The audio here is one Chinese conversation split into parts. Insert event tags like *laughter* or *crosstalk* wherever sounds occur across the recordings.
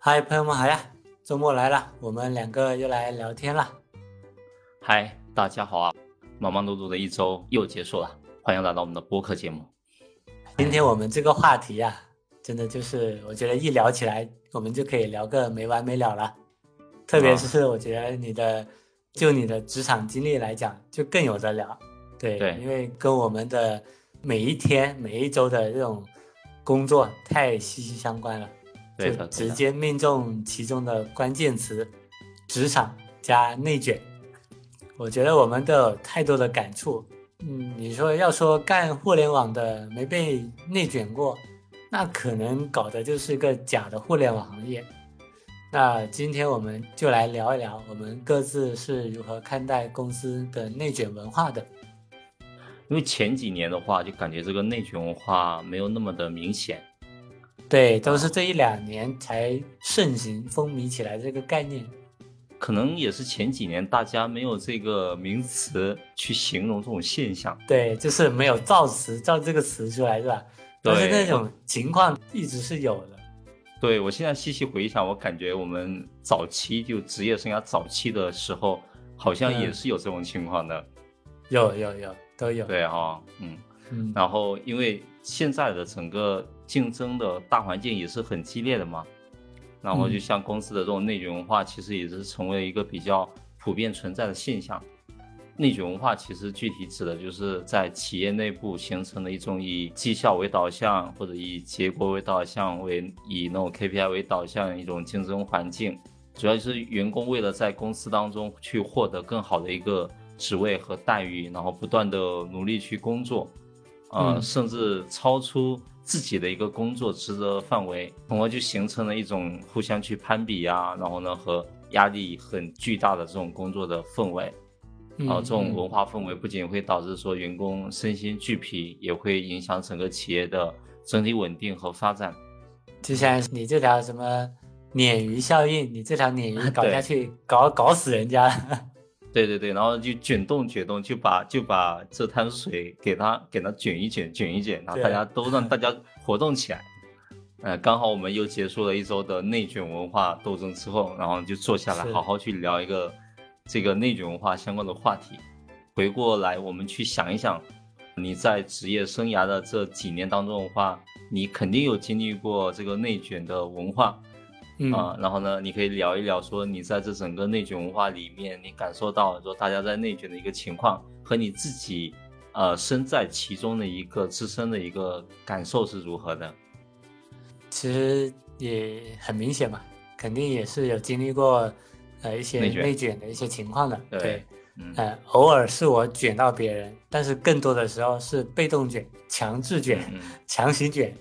嗨，朋友们好呀！周末来了，我们两个又来聊天了。嗨，大家好啊！忙忙碌碌的一周又结束了，欢迎来到我们的播客节目。今天我们这个话题呀，真的就是我觉得一聊起来，我们就可以聊个没完没了了。特别是我觉得你的，就你的职场经历来讲，就更有得聊。对，对因为跟我们的每一天、每一周的这种工作太息息相关了。对的，就直接命中其中的关键词：职场加内卷。我觉得我们都有太多的感触。嗯，你说要说干互联网的没被内卷过，那可能搞的就是个假的互联网行业。那今天我们就来聊一聊，我们各自是如何看待公司的内卷文化的。因为前几年的话，就感觉这个内卷文化没有那么的明显。对，都是这一两年才盛行风靡起来这个概念。可能也是前几年大家没有这个名词去形容这种现象。对，就是没有造词造这个词出来，是吧？但是那种情况一直是有的。对我现在细细回想，我感觉我们早期就职业生涯早期的时候，好像也嗯是有这种情况的。有有有都有。对哈、嗯。嗯，然后因为现在的整个竞争的大环境也是很激烈的嘛，然后就嗯像公司的这种内卷文化，其实也是成为一个比较普遍存在的现象。内卷文化其实具体指的就是在企业内部形成的一种以绩效为导向，或者以结果为导向，为以那种 KPI 为导向的一种竞争环境。主要就是员工为了在公司当中去获得更好的一个职位和待遇，然后不断的努力去工作，呃，嗯甚至超出自己的一个工作职责范围，从而就形成了一种互相去攀比呀、然后呢和压力很巨大的这种工作的氛围。嗯啊，这种嗯文化氛围不仅会导致说员工身心俱疲，也会影响整个企业的整体稳定和发展。就像你这条什么鲶鱼效应，你这条鲶鱼搞 *laughs* 下去，搞搞死人家。对对对，然后就卷动卷动，就把就把这滩水给它给它卷一卷卷一卷，然后大家都让大家活动起来。呃，刚好我们又结束了一周的内卷文化斗争之后，然后就坐下来好好去聊一个这个内卷文化相关的话题。回过来，我们去想一想，你在职业生涯的这几年当中的话，你肯定有经历过这个内卷的文化。嗯，啊、然后呢，你可以聊一聊说你在这整个内卷文化里面，你感受到说大家在内卷的一个情况，和你自己呃身在其中的一个自身的一个感受是如何的？其实也很明显嘛，肯定也是有经历过呃一些内卷的一些情况的。对对，嗯，呃，偶尔是我卷到别人，但是更多的时候是被动卷、强制卷、嗯强行卷。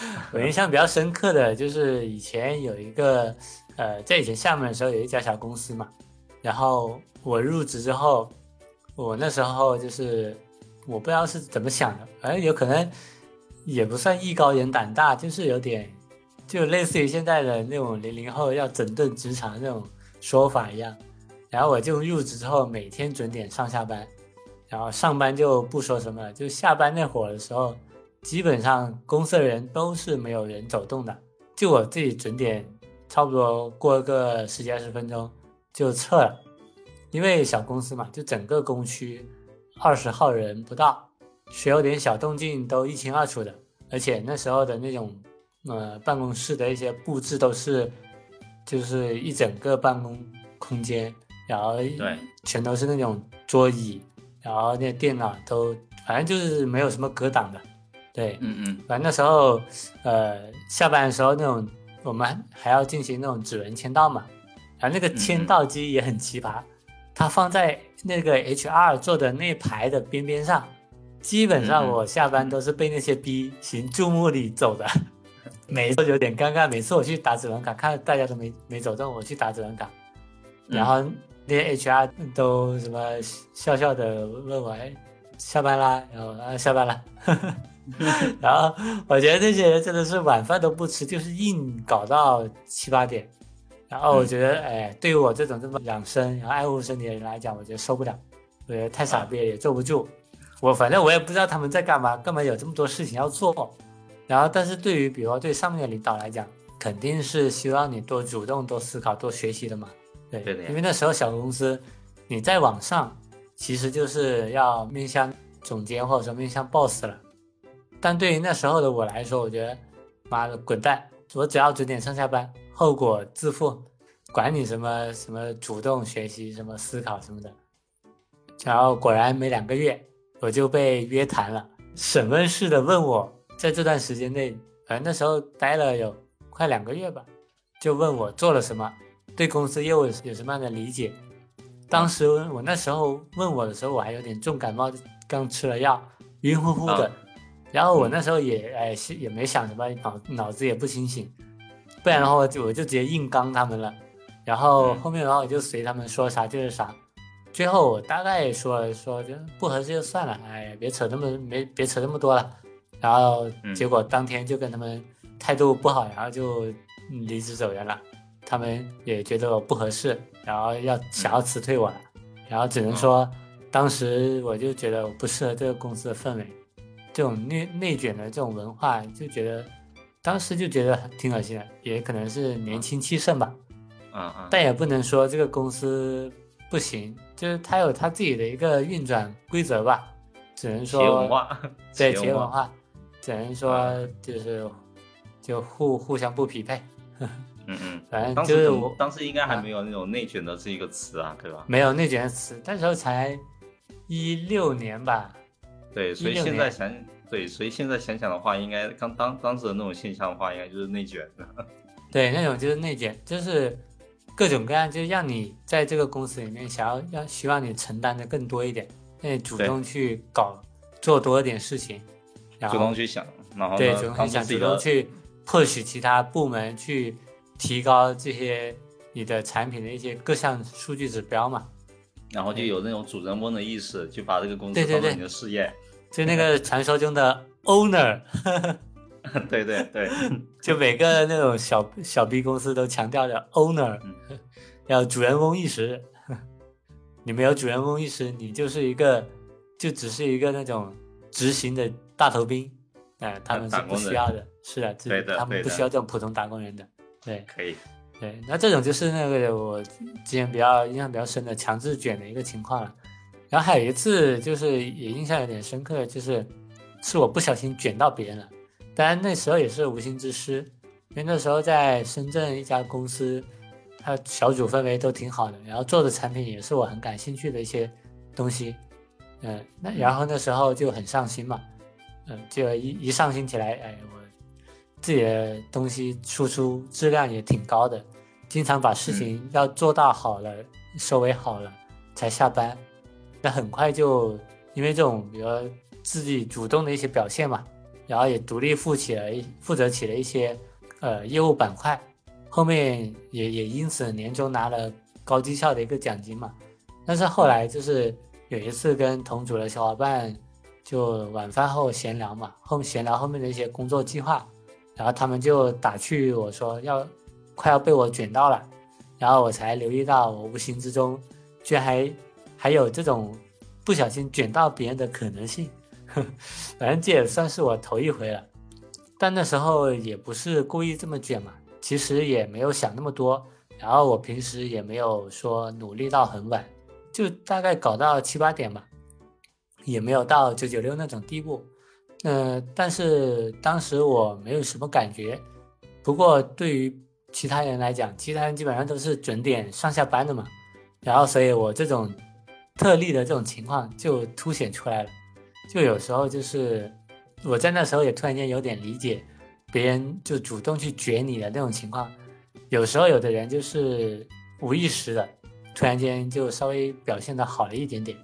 *laughs* 我印象比较深刻的就是以前有一个，呃，在以前厦门的时候有一家小公司嘛，然后我入职之后，我那时候就是我不知道是怎么想的，反正有可能也不算艺高人胆大，就是有点就类似于现在的那种零零后要整顿职场那种说法一样。然后我就入职之后每天准点上下班，然后上班就不说什么了，就下班那会儿的时候。基本上公司的人都是没有人走动的，就我自己准点，差不多过个十几二十分钟就撤了，因为小公司嘛，就整个工区二十号人不到，谁有点小动静都一清二楚的，而且那时候的那种呃办公室的一些布置都是，就是一整个办公空间，然后对全都是那种桌椅，然后那电脑都反正就是没有什么隔挡的。对，嗯嗯反正那时候，呃，下班的时候那种，我们还要进行那种指纹签到嘛，然后那个签到机也很奇葩，它放在那个 HR 坐的那排的边边上，基本上我下班都是被那些逼行注目礼走的，*laughs* 每次有点尴尬。每次我去打指纹卡，看大家都没没走动，我去打指纹卡，嗯然后那些 HR 都什么笑笑的问我，哎，下班啦？然后啊，下班了。*laughs* 然后我觉得那些人真的是晚饭都不吃，就是硬搞到七八点。然后我觉得，哎，对于我这种这么养生然后爱护身体的人来讲，我觉得受不了，我觉得太傻逼了，也坐不住。我反正我也不知道他们在干嘛，干嘛有这么多事情要做。然后，但是对于比如说对上面的领导来讲，肯定是希望你多主动、多思考、多学习的嘛。对，对对因为那时候小公司，你在网上其实就是要面向总监或者说面向 boss 了。但对于那时候的我来说，我觉得妈的滚蛋，我只要准点上下班，后果自负，管你什么什么主动学习、什么思考什么的。然后果然没两个月，我就被约谈了，审问式的问我在这段时间内，反正那时候待了有快两个月吧，就问我做了什么，对公司业务有什么样的理解。当时我那时候问我的时候，我还有点重感冒，刚吃了药，晕乎乎的。啊然后我那时候也哎是也没想什么，脑脑子也不清醒，不然的话我就我就直接硬刚他们了。然后嗯后面的话我就随他们说啥就是啥。最后我大概说了说就不合适就算了，哎，别扯那么没别扯那么多了。然后嗯结果当天就跟他们态度不好，然后就嗯离职走人了。他们也觉得我不合适，然后要想要辞退我了。然后只能说，当时我就觉得我不适合这个公司的氛围，这种内内卷的这种文化，就觉得当时就觉得挺恶心的，也可能是年轻气盛吧。嗯嗯，但也不能说这个公司不行，就是它有它自己的一个运转规则吧，只能说企业文说化，对企业文化，只能说就是就互互相不匹配，嗯嗯，*laughs* 反正当时就是我当时应该还啊没有那种内卷的这一个词啊，对吧？没有内卷的词，那时候才一六年吧，对，所以现在想，对，所以现在想想的话，应该刚当当时的那种现象的话，应该就是内卷的。*laughs* 对，那种就是内卷，就是各种各样，就是让你在这个公司里面想要要希望你承担的更多一点，那你主动去搞做多一点事情，然后主动去想，然后对，主动去想，主动去迫使其他部门去提高这些你的产品的一些各项数据指标嘛。然后就有那种主人翁的意识，就把这个公司当做你的事业。就那个传说中的 owner，对对 *laughs* 对，*laughs* 就每个那种小小 B 公司都强调着 owner，嗯要主人翁意识。*laughs* 你没有主人翁意识，你就是一个，就只是一个那种执行的大头兵。哎、他们是不需要的，是的，对的他们不需要这种普通打工人的。对可以。对，那这种就是那个我之前比较印象比较深的强制卷的一个情况了。然后还有一次就是也印象有点深刻，就是是我不小心卷到别人了，当然那时候也是无心之失，因为那时候在深圳一家公司，它小组氛围都挺好的，然后做的产品也是我很感兴趣的一些东西，嗯，那然后那时候就很上心嘛，嗯，就一一上心起来，哎，我自己的东西输出质量也挺高的，经常把事情要做到好了，收尾好了才下班，那很快就因为这种比如自己主动的一些表现嘛，然后也独立负起了负责起了一些呃业务板块，后面也也因此年终拿了高绩效的一个奖金嘛。但是后来就是有一次跟同组的小伙伴就晚饭后闲聊嘛，后闲聊后面的一些工作计划，然后他们就打趣我说要快要被我卷到了，然后我才留意到我无形之中居然还还有这种不小心卷到别人的可能性。*laughs* 反正这也算是我头一回了，但那时候也不是故意这么卷嘛，其实也没有想那么多，然后我平时也没有说努力到很晚，就大概搞到七八点吧，也没有到九九六那种地步。呃，但是当时我没有什么感觉，不过对于其他人来讲，其他人基本上都是准点上下班的嘛，然后所以我这种特例的这种情况就凸显出来了。就有时候就是我在那时候也突然间有点理解别人就主动去卷你的那种情况。有时候有的人就是无意识的，突然间就稍微表现的好了一点点，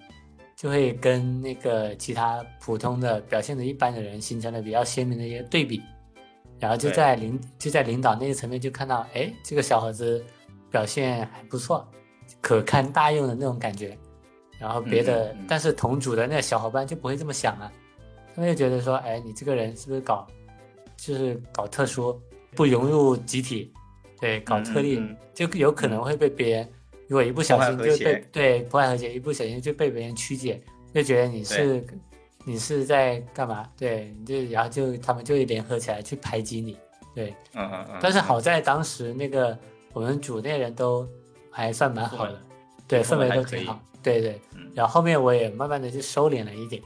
就会跟那个其他普通的表现的一般的人形成了比较鲜明的一个对比。然后就在领就在领导那一层面就看到，哎，这个小伙子表现还不错，可堪大用的那种感觉。然后别的，嗯嗯嗯。但是同组的那小伙伴就不会这么想啊，他们就觉得说，哎，你这个人是不是搞，就是搞特殊，不融入集体，对，搞特例，就有可能会被别人，如果一不小心就被对破坏和谐，一不小心就被别人曲解，就觉得你是你是在干嘛？对，你就然后就他们就会联合起来去排挤你，对，嗯嗯嗯。但是好在当时那个我们组内人都还算蛮好的，对，氛围都挺好，对对。然后后面我也慢慢的就收敛了一点，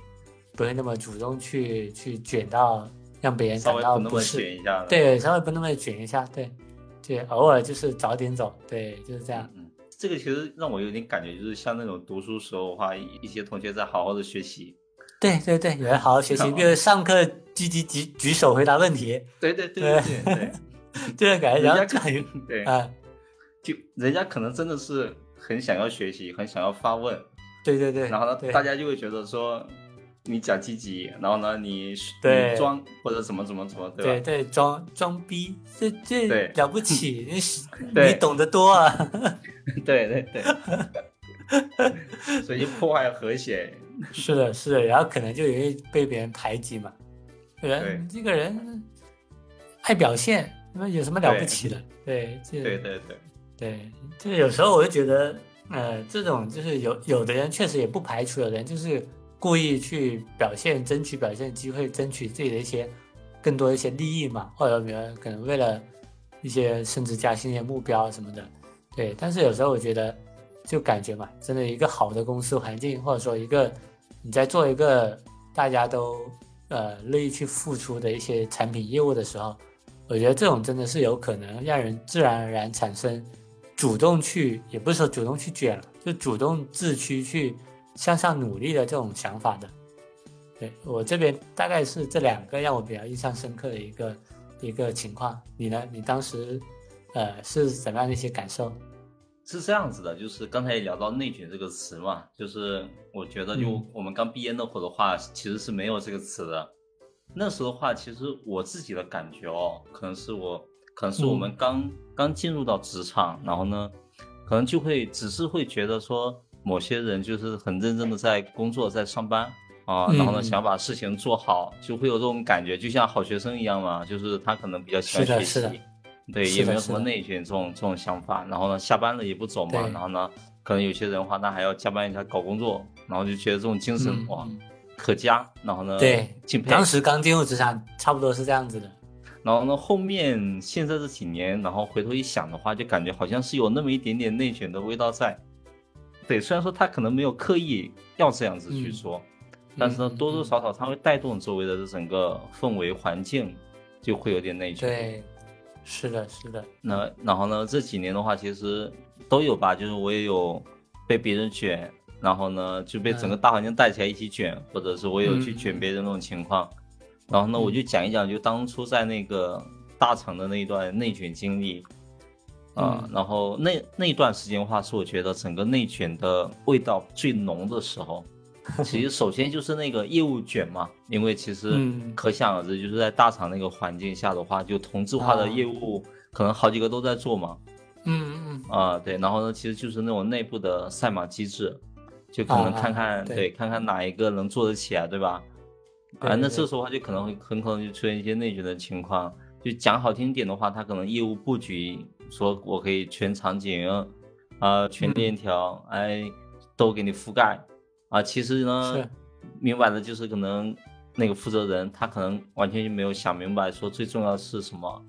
不会那么主动去去卷到让别人感到不适，对，稍微不那么卷一下，对，对，偶尔就是早点走，对，就是这样。嗯，这个其实让我有点感觉，就是像那种读书时候的话，一些同学在好好的学习。对对对，有人好好学习，比如上课积极举举手回答问题。对对对对对，*laughs* 这种感觉，然后就很对啊，就人家可能真的是很想要学习，很想要发问。对对对，然后呢，大家就会觉得说你假积极，然后呢，你你装或者怎么怎么怎么，对吧？对对，装装逼，这这了不起，*laughs* 你你懂得多啊。对 *laughs* 对对，*laughs* 所以破坏和谐。是的，是的，然后可能就容易被别人排挤嘛。人这个人爱表现，那有什么了不起的？对，对对对对，就是有时候我就觉得，呃，这种就是有有的人确实也不排除有人就是故意去表现，争取表现机会，争取自己的一些更多一些利益嘛，或者比如可能为了一些升职加薪一些目标什么的。对，但是有时候我觉得，就感觉嘛，真的一个好的公司环境，或者说一个。你在做一个大家都呃乐意去付出的一些产品业务的时候，我觉得这种真的是有可能让人自然而然产生主动去，也不是说主动去卷了，就主动自驱去向上努力的这种想法的。对我这边大概是这两个让我比较印象深刻的一个一个情况。你呢？你当时呃是怎么样的一些感受？是这样子的，就是刚才也聊到“内卷”这个词嘛，就是我觉得，就我们刚毕业那会儿的话，其实是没有这个词的。那时候的话，其实我自己的感觉哦，可能是我，可能是我们刚刚进入到职场，然后呢，可能就会只是会觉得说，某些人就是很认真的在工作，在上班啊，然后呢，想把事情做好，就会有这种感觉，就像好学生一样嘛，就是他可能比较喜欢学习。对，也没有什么内卷这种这种想法，然后呢，下班了也不走嘛，然后呢，可能有些人的话，那还要加班一下搞工作，然后就觉得这种精神哇可嘉，然后呢，对，敬佩。当时刚进入职场，差不多是这样子的。然后呢，后面现在这几年，然后回头一想的话，就感觉好像是有那么一点点内卷的味道在。对，虽然说他可能没有刻意要这样子去说，但是呢，多多少少他会带动周围的这整个氛围环境，就会有点内卷。对。是的，是的。那然后呢？这几年的话，其实都有吧。就是我也有被别人卷，然后呢就被整个大环境带起来一起卷，或者是我有去卷别人那种情况。然后呢，我就讲一讲，就当初在那个大厂的那一段内卷经历啊。然后那那段时间的话，是我觉得整个内卷的味道最浓的时候。其实首先就是那个业务卷嘛，因为其实可想而知，就是在大厂那个环境下的话，就同质化的业务可能好几个都在做嘛。嗯嗯嗯。啊，对，然后呢，其实就是那种内部的赛马机制，就可能看看对，看看哪一个能做得起来，对吧？啊，那这时候话就可能会很可能就出现一些内卷的情况。就讲好听点的话，他可能业务布局说我可以全场景啊，全链条，哎，都给你覆盖。啊，其实呢，明白的就是可能那个负责人他可能完全就没有想明白说最重要的是什么，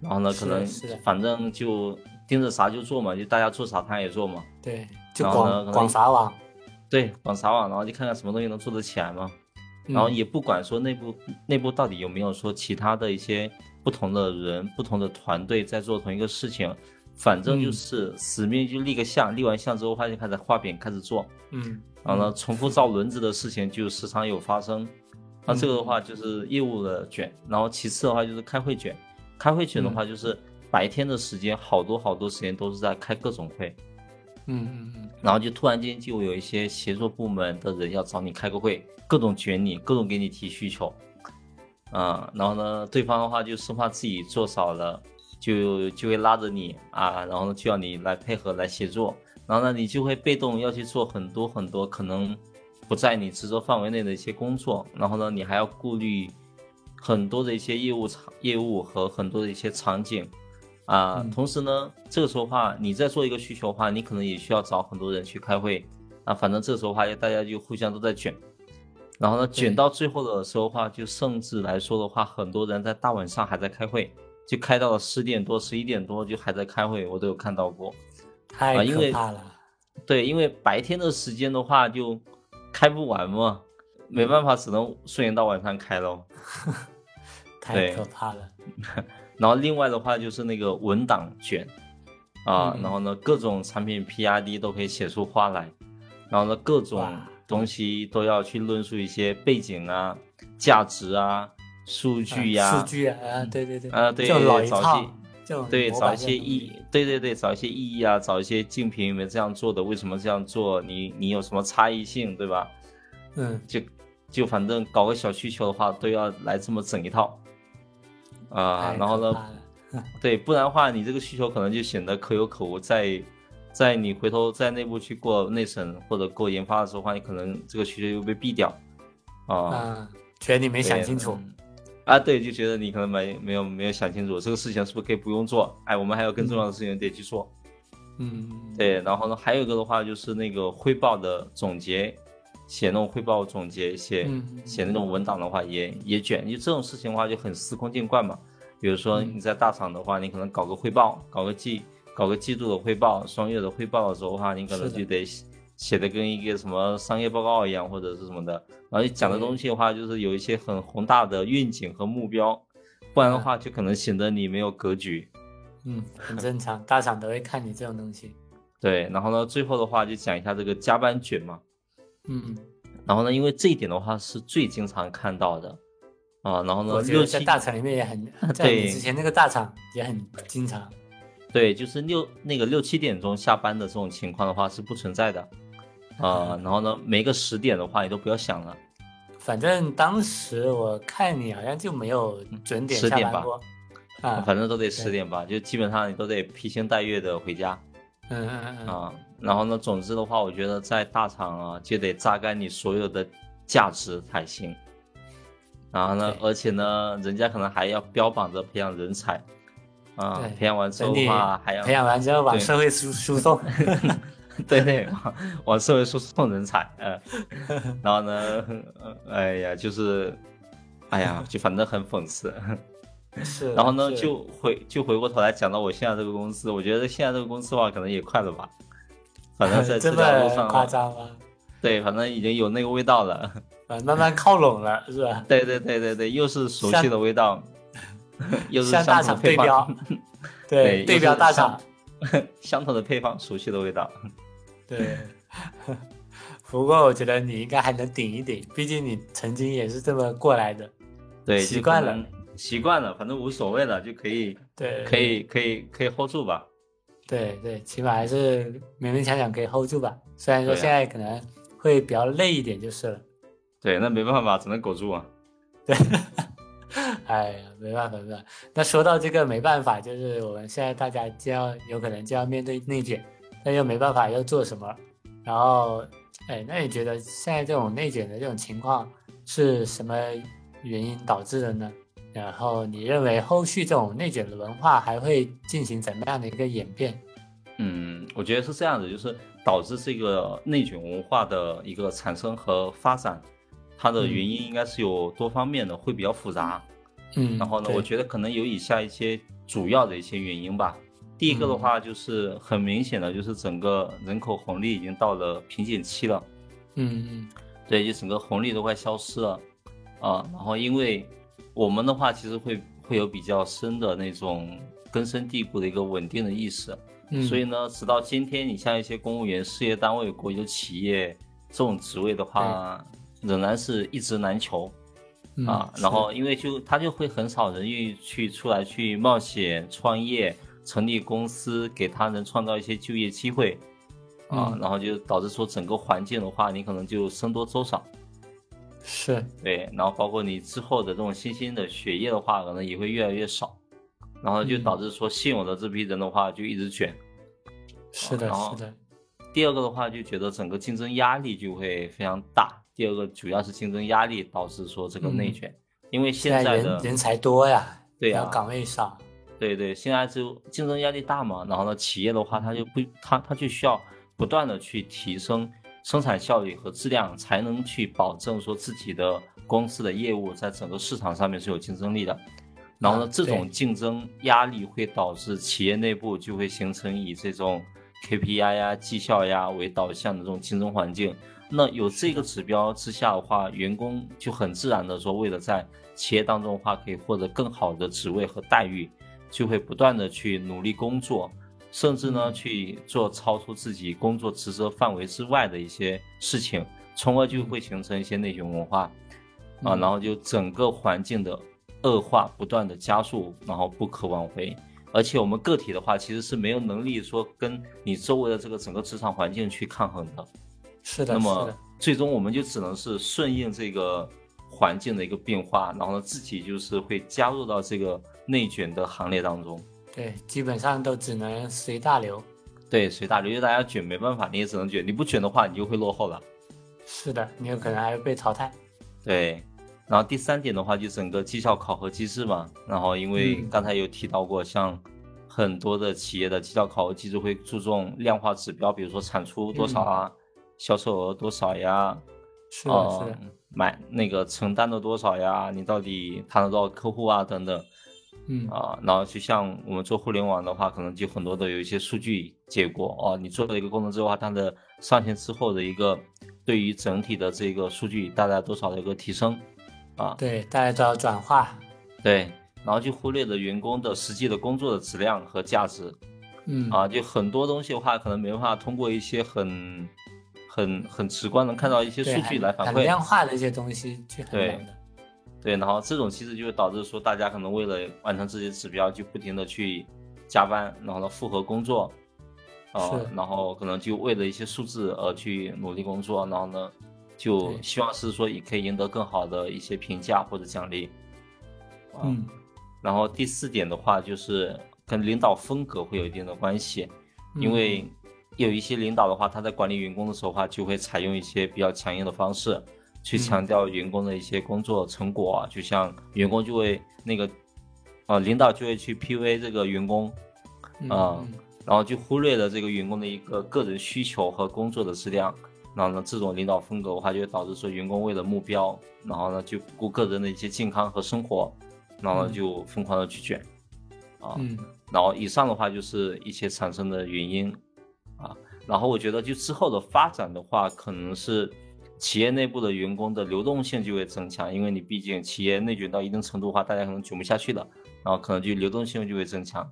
然后呢，可能反正就盯着啥就做嘛，就大家做啥他也做嘛。对，就广广撒网。对，广撒网，然后就看看什么东西能做得起来嘛。然后也不管说内部内部到底有没有说其他的一些不同的人、不同的团队在做同一个事情。反正就是死命就立个像，立完像之后，他就开始画饼，开始做。嗯，然后呢，重复造轮子的事情就时常有发生。那这个的话就是业务的卷，然后其次的话就是开会卷。开会卷的话就是白天的时间，好多好多时间都是在开各种会。嗯嗯嗯。然后就突然间就有一些协作部门的人要找你开个会，各种卷你，各种给你提需求。啊，然后呢，对方的话就生怕自己做少了。就就会拉着你啊，然后呢就要你来配合来协作，然后呢你就会被动要去做很多很多可能不在你职责范围内的一些工作，然后呢你还要顾虑很多的一些业务场业务和很多的一些场景啊，同时呢这个时候话你在做一个需求的话，你可能也需要找很多人去开会啊，反正这时候话大家就互相都在卷，然后呢卷到最后的时候话就甚至来说的话，很多人在大晚上还在开会。就开到了十点多、十一点多，就还在开会，我都有看到过。太可怕了。对，因为白天的时间的话就开不完嘛，没办法，只能顺延到晚上开喽。*laughs* 太可怕了。*laughs* 然后另外的话就是那个文档卷啊，嗯。然后呢各种产品 PRD 都可以写出花来，然后呢各种东西都要去论述一些背景啊、价值啊、数据呀、啊数据啊，啊对对对，啊对找一套些，对，找一些意，对对对，找一些意义啊，找一些竞品有没有这样做的，为什么这样做，你你有什么差异性，对吧？嗯，就就反正搞个小需求的话，都要来这么整一套，啊、太然后呢，*laughs* 对，不然的话，你这个需求可能就显得可有可无，在在你回头在内部去过内审或者过研发的时候的话，你可能这个需求又被毙掉，啊、嗯，觉得你没想清楚，嗯啊，对，就觉得你可能没没有没有想清楚这个事情是不是可以不用做，哎，我们还有更重要的事情得去做。嗯，对，然后呢，还有一个的话就是那个汇报的总结，写那种汇报总结，写、嗯写那种文档的话也也卷，因为这种事情的话就很司空见惯嘛。比如说你在大厂的话，你可能搞个汇报，搞个季搞个季度的汇报、双月的汇报的时候的话，你可能就得写写的跟一个什么商业报告一样，或者是什么的。然后你讲的东西的话，就是有一些很宏大的愿景和目标，不然的话就可能显得你没有格局。嗯，很正常，大厂都会看你这种东西，*laughs* 对，然后呢，最后的话就讲一下这个加班卷嘛。嗯，然后呢，因为这一点的话是最经常看到的。啊。然后呢，六七大厂里面也很，*laughs* 在你对。之前那个大厂也很经常，对，就是六那个六七点钟下班的这种情况的话是不存在的。啊。然后呢，没个十点的话你都不要想了。反正当时我看你好像就没有准点10点吧下班过，啊，反正都得十点吧，就基本上你都得披星戴月的回家。嗯嗯嗯嗯，啊。然后呢，总之的话，我觉得在大厂啊，就得榨干你所有的价值才行。然后呢，而且呢，人家可能还要标榜着培养人才啊，培养完之后的话还要培养完之后往社会输输送，*laughs* 对对，往往社会输送人才，呃，*laughs* 然后呢，呃哎呀，就是，哎呀，就反正很讽刺。是，然后呢，就回就回过头来讲到我现在这个公司，我觉得现在这个公司的话，可能也快了吧，反正在这这条路上啊，夸张吗？对，反正已经有那个味道了。啊，慢慢靠拢了，是吧？*laughs* 对对对对对，又是熟悉的味道，*laughs* 又是大厂对标 *laughs* 方，，对对对标大厂，相同的配方，熟悉的味道。对。不过我觉得你应该还能顶一顶，毕竟你曾经也是这么过来的。对，习惯了习惯了，反正无所谓了，就可以对，可以可以可以 hold 住吧。对对，起码还是勉勉强强可以 hold 住吧。虽然说现在可能会比较累一点就是了。对，那没办法，只能苟住啊。对，哎呀，没办法，没办法。那说到这个没办法，就是我们现在大家就要有可能就要面对内卷，但又没办法要做什么。然后，哎，那你觉得现在这种内卷的这种情况是什么原因导致的呢？然后你认为后续这种内卷的文化还会进行怎么样的一个演变？嗯，我觉得是这样子，就是导致这个内卷文化的一个产生和发展，它的原因应该是有多方面的，会比较复杂。嗯，然后呢，我觉得可能有以下一些主要的一些原因吧。第一个的嗯话，就是很明显的，就是整个人口红利已经到了瓶颈期了。嗯嗯对，就整个红利都快消失了啊。然后因为我们的话，其实会会有比较深的那种根深蒂固的一个稳定的意识，嗯，所以呢，直到今天，你像一些公务员、事业单位、国有企业这种职位的话，仍然是一职难求嗯啊。然后因为就他就会很少人愿意去出来去冒险创业。成立公司，给他人创造一些就业机会，啊，嗯然后就导致说整个环境的话，你可能就僧多粥少。是对，然后包括你之后的这种新兴的血液的话，可能也会越来越少，然后就嗯导致说现有的这批人的话就一直卷。是的，是的，第二个的话，就觉得整个竞争压力就会非常大。第二个主要是竞争压力导致说这个内卷，因为现现在的人人才多呀，对呀岗位少，对对，现在就竞争压力大嘛，然后呢，企业的话，它就不，它它就需要不断的去提升生产效率和质量，才能去保证说自己的公司的业务在整个市场上面是有竞争力的。然后呢，啊这种竞争压力会导致企业内部就会形成以这种 KPI 呀、绩效呀为导向的这种竞争环境。那有这个指标之下的话，员工就很自然的说，为了在企业当中的话可以获得更好的职位和待遇，就会不断的去努力工作，甚至呢嗯去做超出自己工作职责范围之外的一些事情，从而就会形成一些内卷文化。啊，嗯然后就整个环境的恶化不断的加速，然后不可挽回。而且我们个体的话，其实是没有能力说跟你周围的这个整个职场环境去抗衡的。是的，那么，最终我们就只能是顺应这个环境的一个变化，然后呢自己就是会加入到这个内卷的行列当中。对，基本上都只能随大流。对，随大流，因为大家卷没办法，你也只能卷。你不卷的话，你就会落后了。是的，你有可能还会被淘汰。对，然后第三点的话，就整个绩效考核机制嘛。然后因为嗯刚才有提到过，像很多的企业的绩效考核机制会注重量化指标，比如说产出多少啊，销售额多少呀，嗯是的，呃是的，买那个承担了多少呀，你到底谈了多少客户啊等等嗯，啊。然后就像我们做互联网的话，可能就很多的有一些数据结果哦，你做了一个功能之后，它的上线之后的一个对于整体的这个数据带来多少的一个提升啊。对，带来多少转化。对，然后就忽略了员工的实际的工作的质量和价值嗯，啊，就很多东西的话，可能没办法通过一些很、很、很直观能看到一些数据来反馈。量化的一些东西去衡量的。对，然后这种其实就会导致说，大家可能为了完成自己的指标，就不停的去加班，然后呢复合工作，啊、是。然后可能就为了一些数字而去努力工作，然后呢就希望是说也可以赢得更好的一些评价或者奖励。啊嗯，然后第四点的话，就是跟领导风格会有一定的关系，因嗯为有一些领导的话，他在管理员工的时候的话，就会采用一些比较强硬的方式，去嗯。强调员工的一些工作成果啊，就像员工就会那个，呃，领导就会去 PUA 这个员工，嗯啊嗯。然后就忽略了这个员工的一个个人需求和工作的质量。然后呢，这种领导风格的话，就会导致说员工为了目标，然后呢就不顾个人的一些健康和生活，然后呢嗯。就疯狂的去卷，啊，嗯。然后以上的话就是一些产生的原因啊，然后我觉得就之后的发展的话，可能是企业内部的员工的流动性就会增强，因为你毕竟企业内卷到一定程度的话，大家可能卷不下去了，然后可能就流动性就会增强，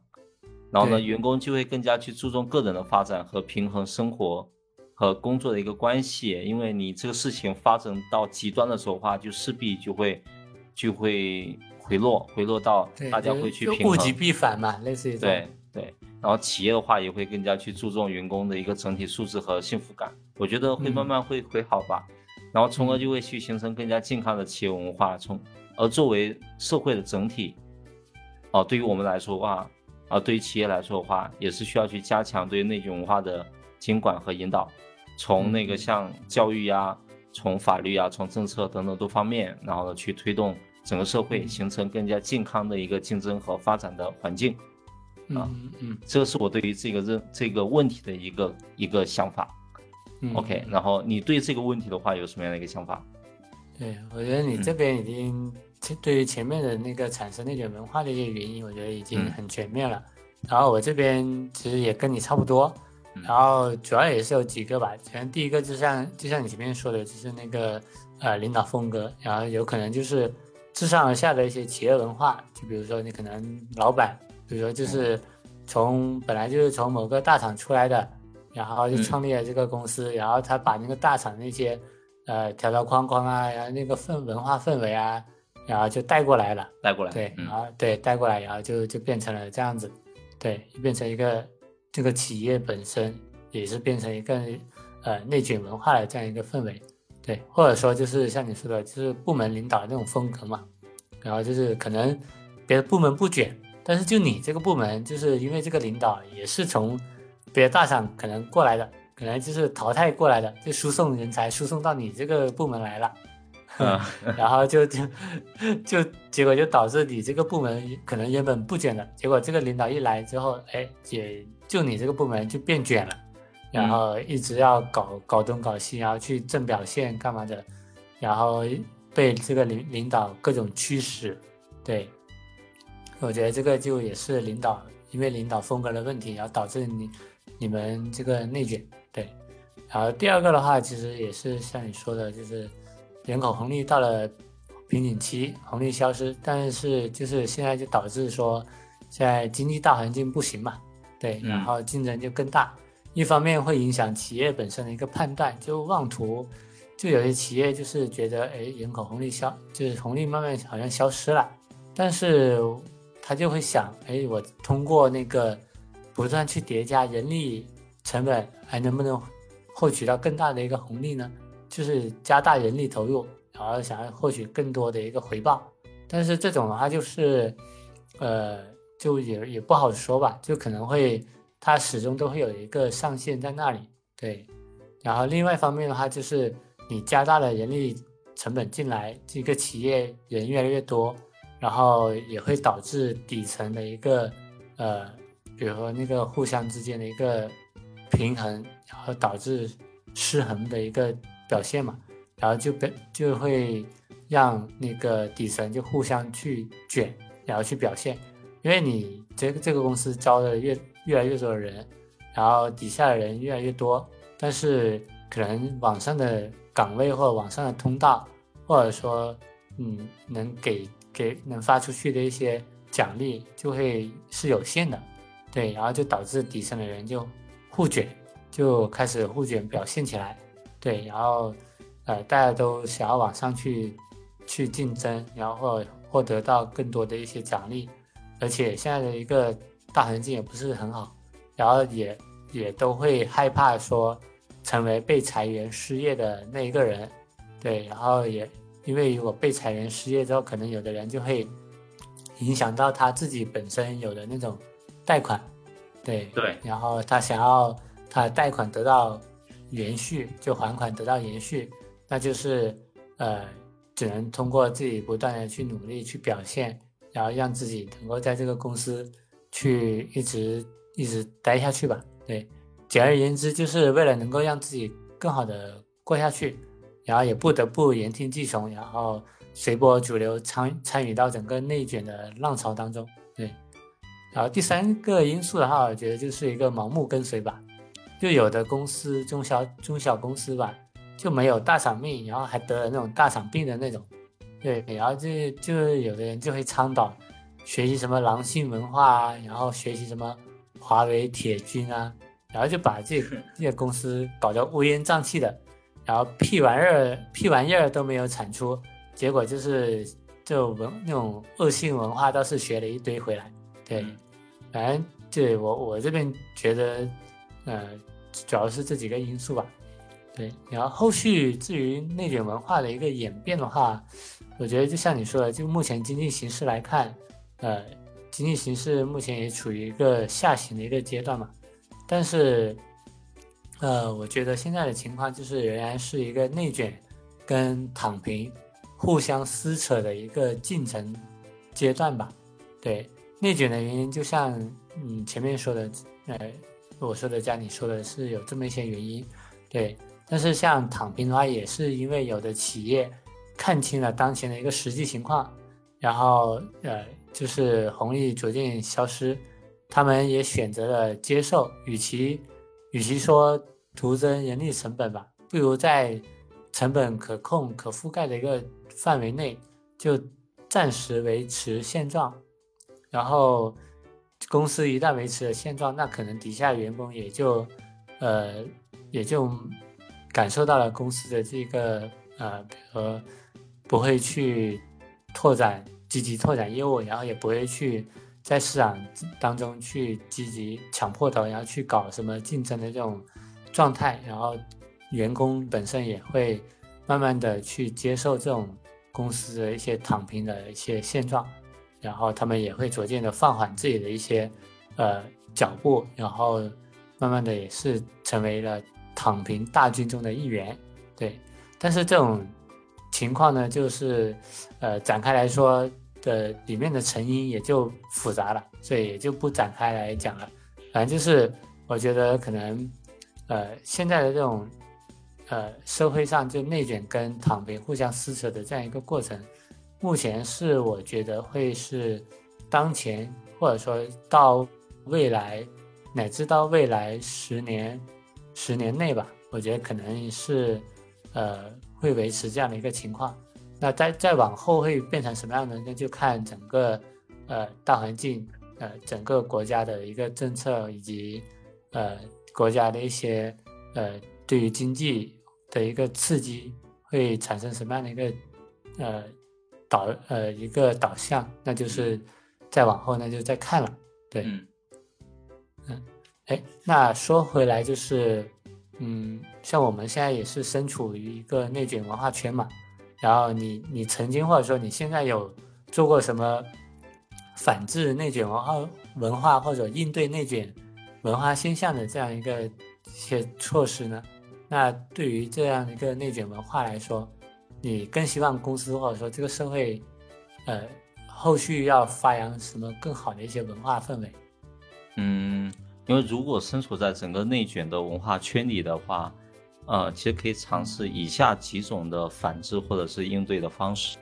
然后呢，员工就会更加去注重个人的发展和平衡生活和工作的一个关系，因为你这个事情发展到极端的时候的话，就势必就会就会回落，回落到，大家会去平衡。物极必反嘛，类似于对对，然后企业的话也会更加去注重员工的一个整体素质和幸福感，我觉得会慢嗯慢会会好吧，然后从而嗯就会去形成更加健康的企业文化。从而作为社会的整体，哦、对于我们来说的话，啊、对于企业来说的话，也是需要去加强对于内卷文化的监管和引导，从那个嗯像教育呀、从法律啊、从政策等等多方面，然后呢去推动整个社会嗯形成更加健康的一个竞争和发展的环境。啊嗯嗯这是我对于这个认这个问题的一个一个想法。嗯 OK，然后你对这个问题的话有什么样的一个想法？对，我觉得你嗯这边已经前对于前面的那个产生内卷文化的一些原因，我觉得已经嗯很全面了。然后我这边其实也跟你差不多，嗯然后主要也是有几个吧。可能第一个就像就像你前面说的，就是那个呃领导风格，然后有可能就是自上而下的一些企业文化，就比如说你可能老板，比如说就是从本来就是从某个大厂出来的，然后就嗯创立了这个公司，然后他把那个大厂那些呃条条框框啊，然后那个氛文化氛围啊，然后就带过来了。带过来。对，嗯然后对带过来，然后就就变成了这样子，对，就变成一个这个企业本身也是变成一个呃内卷文化的这样一个氛围，对，或者说就是像你说的，就是部门领导的那种风格嘛，然后就是可能别的部门不卷，但是就你这个部门，就是因为这个领导也是从别的大厂可能过来的，可能就是淘汰过来的，就输送人才输送到你这个部门来了。嗯 *laughs* 然后就 *laughs* 就就结果就导致你这个部门可能原本不卷的，结果这个领导一来之后，哎，也就你这个部门就变卷了，然后一直要搞搞东搞西，然后去挣表现干嘛的，然后被这个领领导各种驱使，对，我觉得这个就也是领导，因为领导风格的问题，然后导致你你们这个内卷，对。然后第二个的话，其实也是像你说的，就是人口红利到了瓶颈期，红利消失，但是就是现在就导致说，现在经济大环境不行嘛，对，然后竞争就更大，一方面会影响企业本身的一个判断，就妄图，就有些企业就是觉得，哎，人口红利消，就是红利慢慢好像消失了，但是他就会想，哎，我通过那个不断去叠加人力成本，还能不能？获取到更大的一个红利呢，就是加大人力投入，然后想要获取更多的一个回报。但是这种的话，就是，呃，就也也不好说吧，就可能会它始终都会有一个上限在那里。对，然后另外一方面的话，就是你加大了人力成本进来，这个企业人越来越多，然后也会导致底层的一个，呃，比如说那个互相之间的一个平衡。然后导致失衡的一个表现嘛，然后就被就会让那个底层就互相去卷，然后去表现，因为你这个这个公司招的越越来越多的人，然后底下的人越来越多，但是可能网上的岗位或者网上的通道，或者说嗯能给给能发出去的一些奖励就会是有限的，对，然后就导致底层的人就互卷。就开始互卷表现起来，对，然后，呃，大家都想要往上去，去竞争，然后获得到更多的一些奖励，而且现在的一个大环境也不是很好，然后也也都会害怕说成为被裁员失业的那一个人，对，然后也因为如果被裁员失业之后，可能有的人就会影响到他自己本身有的那种贷款，对对，然后他想要。他贷款得到延续，就还款得到延续，那就是呃，只能通过自己不断的去努力去表现，然后让自己能够在这个公司去一直一直待下去吧。对，简而言之，就是为了能够让自己更好的过下去，然后也不得不言听计从，然后随波逐流参参与到整个内卷的浪潮当中。对，然后第三个因素的话，我觉得就是一个盲目跟随吧。就有的公司中小中小公司吧，就没有大厂命，然后还得了那种大厂病的那种，对，然后就就有的人就会倡导学习什么狼性文化啊，然后学习什么华为铁军啊，然后就把这 *laughs* 这些公司搞得乌烟瘴气的，然后屁玩意儿屁玩意儿都没有产出，结果就是就文那种恶性文化倒是学了一堆回来，对，反正对我我这边觉得。呃，主要是这几个因素吧，对。然后后续至于内卷文化的一个演变的话，我觉得就像你说的，就目前经济形势来看，呃，经济形势目前也处于一个下行的一个阶段嘛。但是，呃，我觉得现在的情况就是仍然是一个内卷跟躺平互相撕扯的一个进程阶段吧。对，内卷的原因就像你前面说的，呃。我说的加你说的是有这么一些原因，对。但是像躺平的话，也是因为有的企业看清了当前的一个实际情况，然后呃，就是红利逐渐消失，他们也选择了接受。与其与其说徒增人力成本吧，不如在成本可控、可覆盖的一个范围内，就暂时维持现状，然后。公司一旦维持了现状，那可能底下员工也就，呃，也就感受到了公司的这个呃，比如不会去拓展、积极拓展业务，然后也不会去在市场当中去积极抢破头，然后去搞什么竞争的这种状态，然后员工本身也会慢慢的去接受这种公司的一些躺平的一些现状。然后他们也会逐渐的放缓自己的一些，呃脚步，然后慢慢的也是成为了躺平大军中的一员，对。但是这种情况呢，就是呃展开来说的里面的成因也就复杂了，所以也就不展开来讲了。反正就是我觉得可能，呃现在的这种，呃社会上就内卷跟躺平互相撕扯的这样一个过程。目前是我觉得会是，当前或者说到未来，乃至到未来十年、十年内吧，我觉得可能是呃会维持这样的一个情况。那再再往后会变成什么样的？那就看整个呃大环境，呃整个国家的一个政策以及呃国家的一些呃对于经济的一个刺激会产生什么样的一个呃导呃一个导向？那就是再往后那就再看了。对，嗯嗯，哎，那说回来就是，嗯，像我们现在也是身处于一个内卷文化圈嘛。然后你你曾经或者说你现在有做过什么反制内卷文化文化或者应对内卷文化现象的这样一个一些措施呢？那对于这样一个内卷文化来说，你更希望公司或者说这个社会，呃，后续要发扬什么更好的一些文化氛围？嗯，因为如果身处在整个内卷的文化圈里的话，呃，其实可以尝试以下几种的反制或者是应对的方式。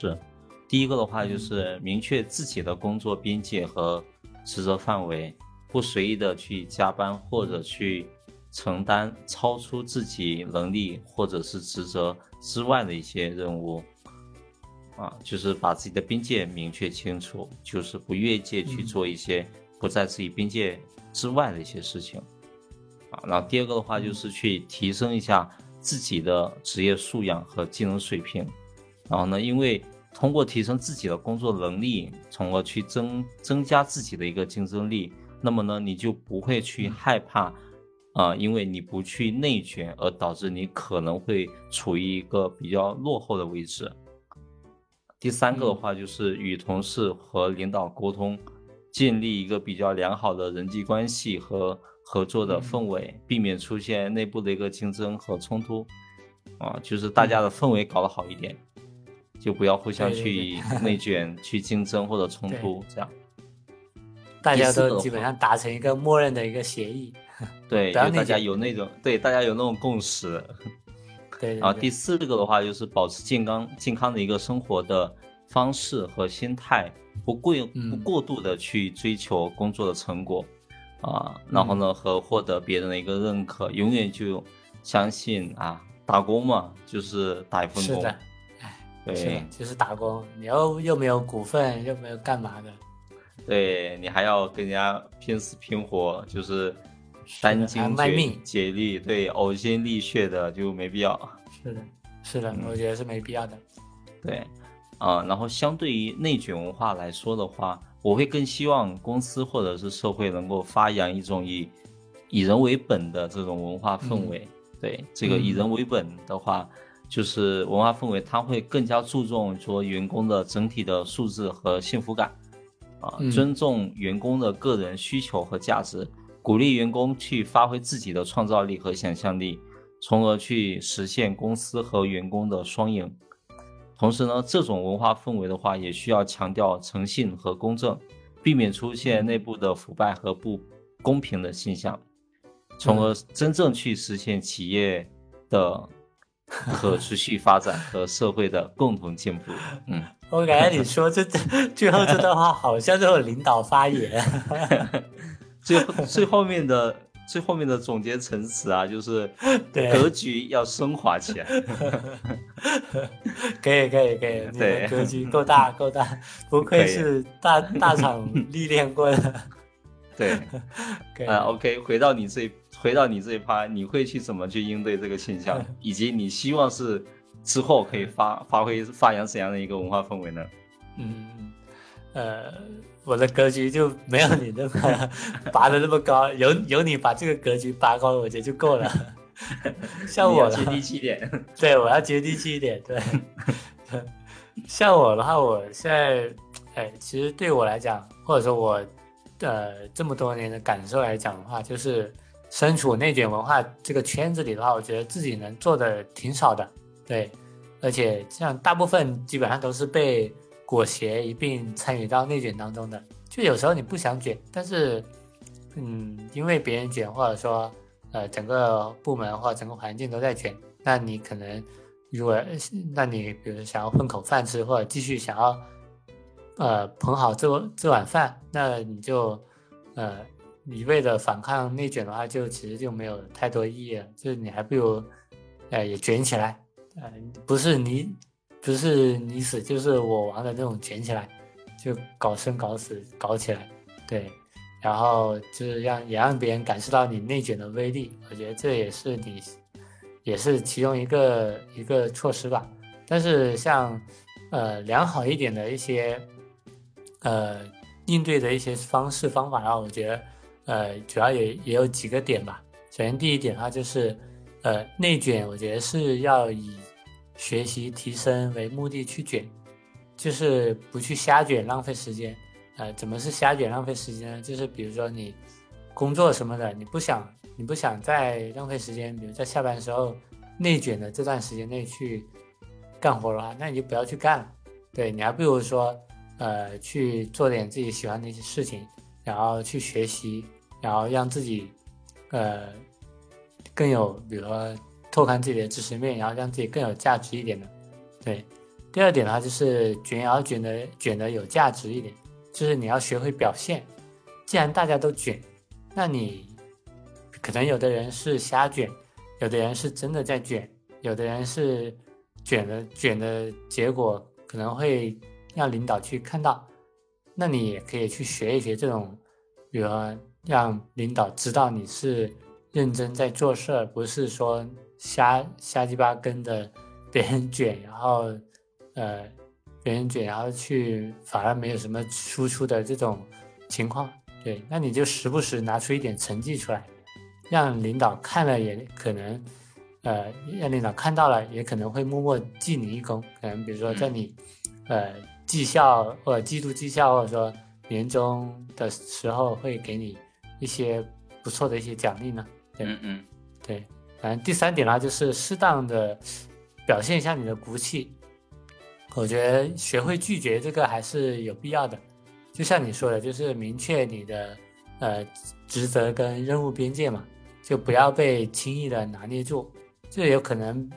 第一个的话就是明确自己的工作边界和职责范围，不随意的去加班或者去承担超出自己能力或者是职责之外的一些任务。啊，就是把自己的边界明确清楚，就是不越界去做一些不在自己边界之外的一些事情。啊，然后第二个的话就是去提升一下自己的职业素养和技能水平。然后呢，因为通过提升自己的工作能力，从而去增增加自己的一个竞争力，那么呢，你就不会去害怕，啊、因为你不去内卷而导致你可能会处于一个比较落后的位置。第三个的话就是与同事和领导沟通，建立一个比较良好的人际关系和合作的氛围，避免出现内部的一个竞争和冲突。啊，就是大家的氛围搞得好一点，就不要互相去 *laughs* 内卷、去竞争或者冲突这样。大家都基本上达成一个默认的一个协议。*laughs* 对，就大家有那种对大家有那种共识。对对然后第，四个的话就是保持健康健康的一个生活的方式和心态，不过不嗯。过度的去追求工作的成果啊，然后呢和获得别人的一个认可，永远就相信啊，打工嘛就是打一份工，是的，哎，是的对，就是打工，你又又没有股份，又没有干嘛的，对你还要跟人家拼死拼活，就是殚还精竭卖命竭力，对，呕心沥血的就没必要。是的，是的，嗯我觉得是没必要的。对，啊、然后相对于内卷文化来说的话，我会更希望公司或者是社会能够发扬一种以以人为本的这种文化氛围。对，这个以人为本的话，就是文化氛围，它会更加注重说员工的整体的素质和幸福感，啊、嗯尊重员工的个人需求和价值，鼓励员工去发挥自己的创造力和想象力，从而去实现公司和员工的双赢。同时呢，这种文化氛围的话，也需要强调诚信和公正，避免出现内部的腐败和不公平的现象，从而真正去实现企业的可持续发展 *laughs* 和社会的共同进步。嗯，我感觉你说这这 *laughs* 最后这段话好像这种领导发言。*laughs* 最后最后面的最后面的总结陈词啊，就是格局要升华起来。可以可以可以，你的对格局够大够大，不愧是大大厂历练过的。*laughs* 对，，OK，回到你这回到你这一趴，你会去怎么去应对这个现象，*laughs* 以及你希望是之后可以发发挥发扬怎样的一个文化氛围呢？嗯，呃，我的格局就没有你那么 *laughs* 拔的那么高，有有你把这个格局拔高，我觉得就够了。*laughs* 像我接地气一点。对，我要接地气一点。对，像我的话，我现在，哎，其实对我来讲，或者说我，呃，这么多年的感受来讲的话，就是身处内卷文化这个圈子里的话，我觉得自己能做的挺少的。对，而且像大部分基本上都是被裹挟一并参与到内卷当中的。就有时候你不想卷，但是，嗯，因为别人卷，或者说，呃，整个部门或者整个环境都在卷，那你可能如果，那你比如想要混口饭吃，或者继续想要呃捧好这这碗饭，那你就呃一味的反抗内卷的话，就其实就没有太多意义了。就是你还不如呃也卷起来，呃不是你不是你死就是我亡的那种卷起来，就搞生搞死搞起来，对，然后就是让也让别人感受到你内卷的威力。我觉得这也是你也是其中一个一个措施吧。但是像呃良好一点的一些。呃，应对的一些方式方法，然后我觉得，呃，主要也也有几个点吧。首先，第一点的话就是，呃，内卷，我觉得是要以学习提升为目的去卷，就是不去瞎卷，浪费时间。呃，怎么是瞎卷浪费时间呢？就是比如说你工作什么的，你不想你不想再浪费时间，比如在下班时候内卷的这段时间内去干活的话，那你就不要去干了。对你还不如说。呃，去做点自己喜欢的一些事情，然后去学习，然后让自己，呃，更有，比如说拓宽自己的知识面，然后让自己更有价值一点的。对，第二点的话就是卷，要卷的卷的有价值一点，就是你要学会表现。既然大家都卷，那你可能有的人是瞎卷，有的人是真的在卷，有的人是卷的卷的结果可能会。让领导去看到，那你也可以去学一学这种，比如让领导知道你是认真在做事儿，不是说瞎瞎鸡巴跟着 *laughs* 别人卷，然后呃别人卷，然后去反而没有什么输出的这种情况。对，那你就时不时拿出一点成绩出来，让领导看了也可能，呃让领导看到了也可能会默默记你一功，可能比如说在你呃。绩效或者季度绩效，或者说年终的时候，会给你一些不错的一些奖励呢。嗯嗯，对。嗯第三点呢，就是适当的表现一下你的骨气。我觉得学会拒绝这个还是有必要的。就像你说的，就是明确你的呃职责跟任务边界嘛，就不要被轻易的拿捏住。这有可能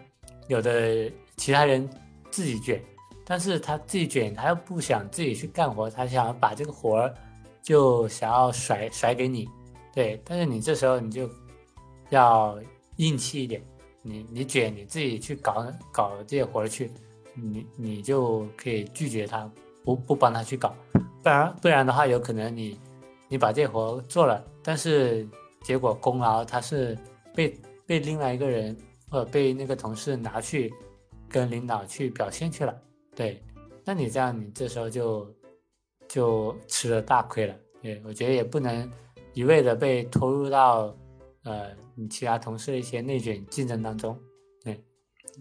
有的其他人自己卷。但是他自己卷，他又不想自己去干活，他想把这个活儿就想要甩甩给你，对。但是你这时候你就要硬气一点，你你卷你自己去搞搞这些活去，你你就可以拒绝他，不不帮他去搞，不然不然的话，有可能你你把这活做了，但是结果功劳他是被被另外一个人或者被那个同事拿去跟领导去表现去了。对，那你这样，你这时候就就吃了大亏了。对我觉得也不能一味的被拖入到呃你其他同事的一些内卷竞争当中。对，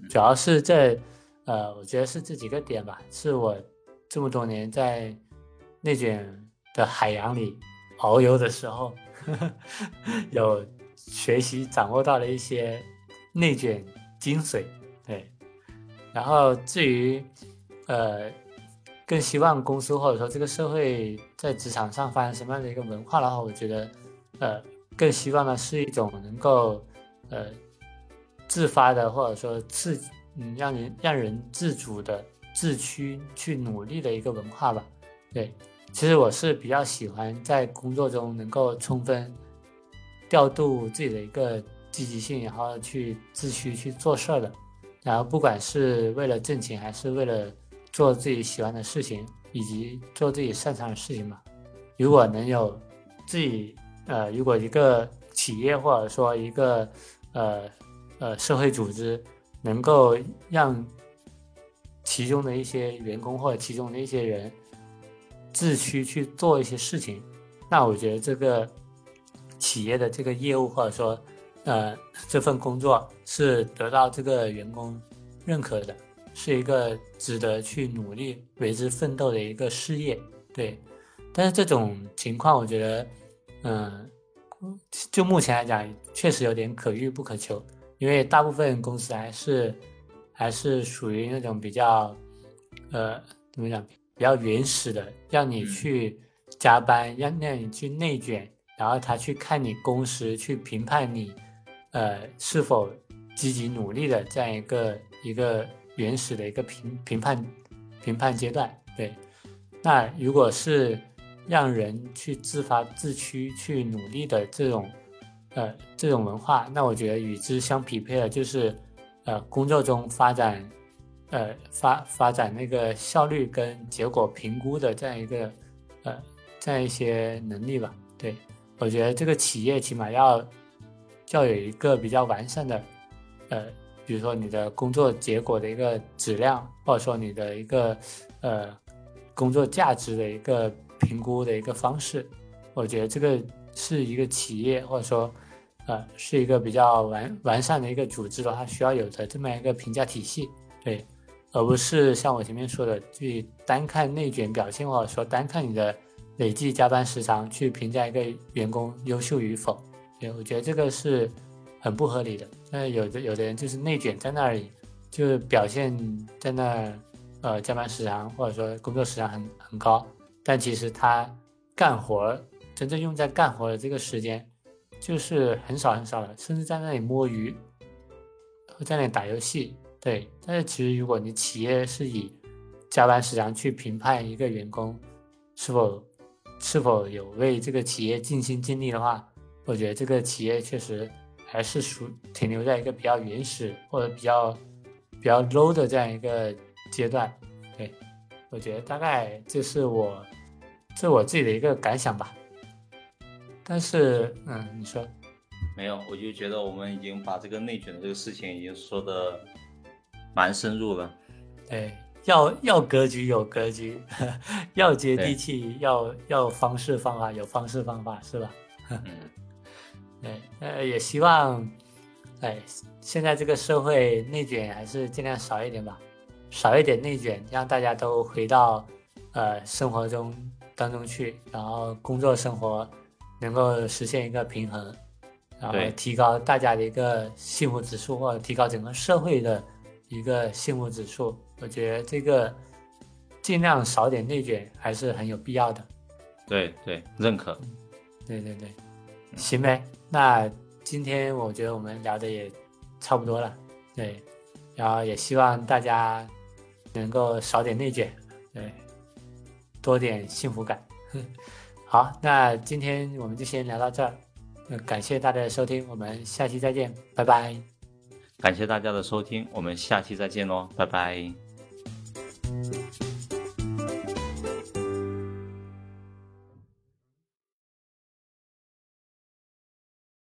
主要是这呃，我觉得是这几个点吧，是我这么多年在内卷的海洋里遨游的时候，*laughs* 有学习掌握到了一些内卷精髓。对，然后至于。呃，更希望公司或者说这个社会在职场上发生什么样的一个文化的话，我觉得，呃，更希望呢是一种能够，呃，自发的或者说自嗯让人让人自主的自驱去努力的一个文化吧。对，其实我是比较喜欢在工作中能够充分调度自己的一个积极性，然后去自驱去做事儿的。然后不管是为了挣钱还是为了做自己喜欢的事情，以及做自己擅长的事情嘛。如果能有自己呃，如果一个企业或者说一个呃呃社会组织能够让其中的一些员工或者其中的一些人自驱去做一些事情，那我觉得这个企业的这个业务或者说呃这份工作是得到这个员工认可的。是一个值得去努力为之奋斗的一个事业，对。但是这种情况，我觉得，嗯，就目前来讲，确实有点可遇不可求。因为大部分公司还是还是属于那种比较，呃，怎么讲，比较原始的，让你去加班，让让你去内卷，然后他去看你工时，去评判你，呃，是否积极努力的这样一个一个。原始的一个评评判评判阶段，对，那如果是让人去自发自驱、去努力的这种，呃，这种文化，那我觉得与之相匹配的就是，呃，工作中发展，呃，发发展那个效率跟结果评估的这样一个，呃，这样一些能力吧。对我觉得这个企业起码要，要有一个比较完善的，呃，比如说你的工作结果的一个质量，或者说你的一个，呃，工作价值的一个。评估的一个方式，我觉得这个是一个企业或者说，呃，是一个比较完完善的一个组织的话，需要有的这么一个评价体系，对，而不是像我前面说的，去单看内卷表现，或者说单看你的累计加班时长去评价一个员工优秀与否，对，我觉得这个是很不合理的。那有的有的人就是内卷在那里，就是表现在那儿，呃，加班时长或者说工作时长很很高。但其实他干活真正用在干活的这个时间，就是很少很少的，甚至在那里摸鱼，在那里打游戏。对，但是其实如果你企业是以加班时长去评判一个员工是否是否有为这个企业尽心尽力的话，我觉得这个企业确实还是属停留在一个比较原始或者比较比较 low 的这样一个阶段。对，我觉得大概这是我。是我自己的一个感想吧，但是，嗯，你说，没有，我就觉得我们已经把这个内卷的这个事情已经说的蛮深入了。对，要要格局有格局，*laughs* 要接地气，要要方式方法有方式方法，是吧？*laughs* 嗯，对，呃，也希望，哎，现在这个社会内卷还是尽量少一点吧，少一点内卷，让大家都回到呃生活中。当中去，然后工作生活能够实现一个平衡，然后提高大家的一个幸福指数，或者提高整个社会的一个幸福指数。我觉得这个尽量少点内卷还是很有必要的。对对，认可。对对对，行呗。那今天我觉得我们聊的也差不多了。对，然后也希望大家能够少点内卷。对。多点幸福感，*laughs* 好，那今天我们就先聊到这儿，感谢大家的收听，我们下期再见，拜拜。感谢大家的收听，我们下期再见喽，拜拜。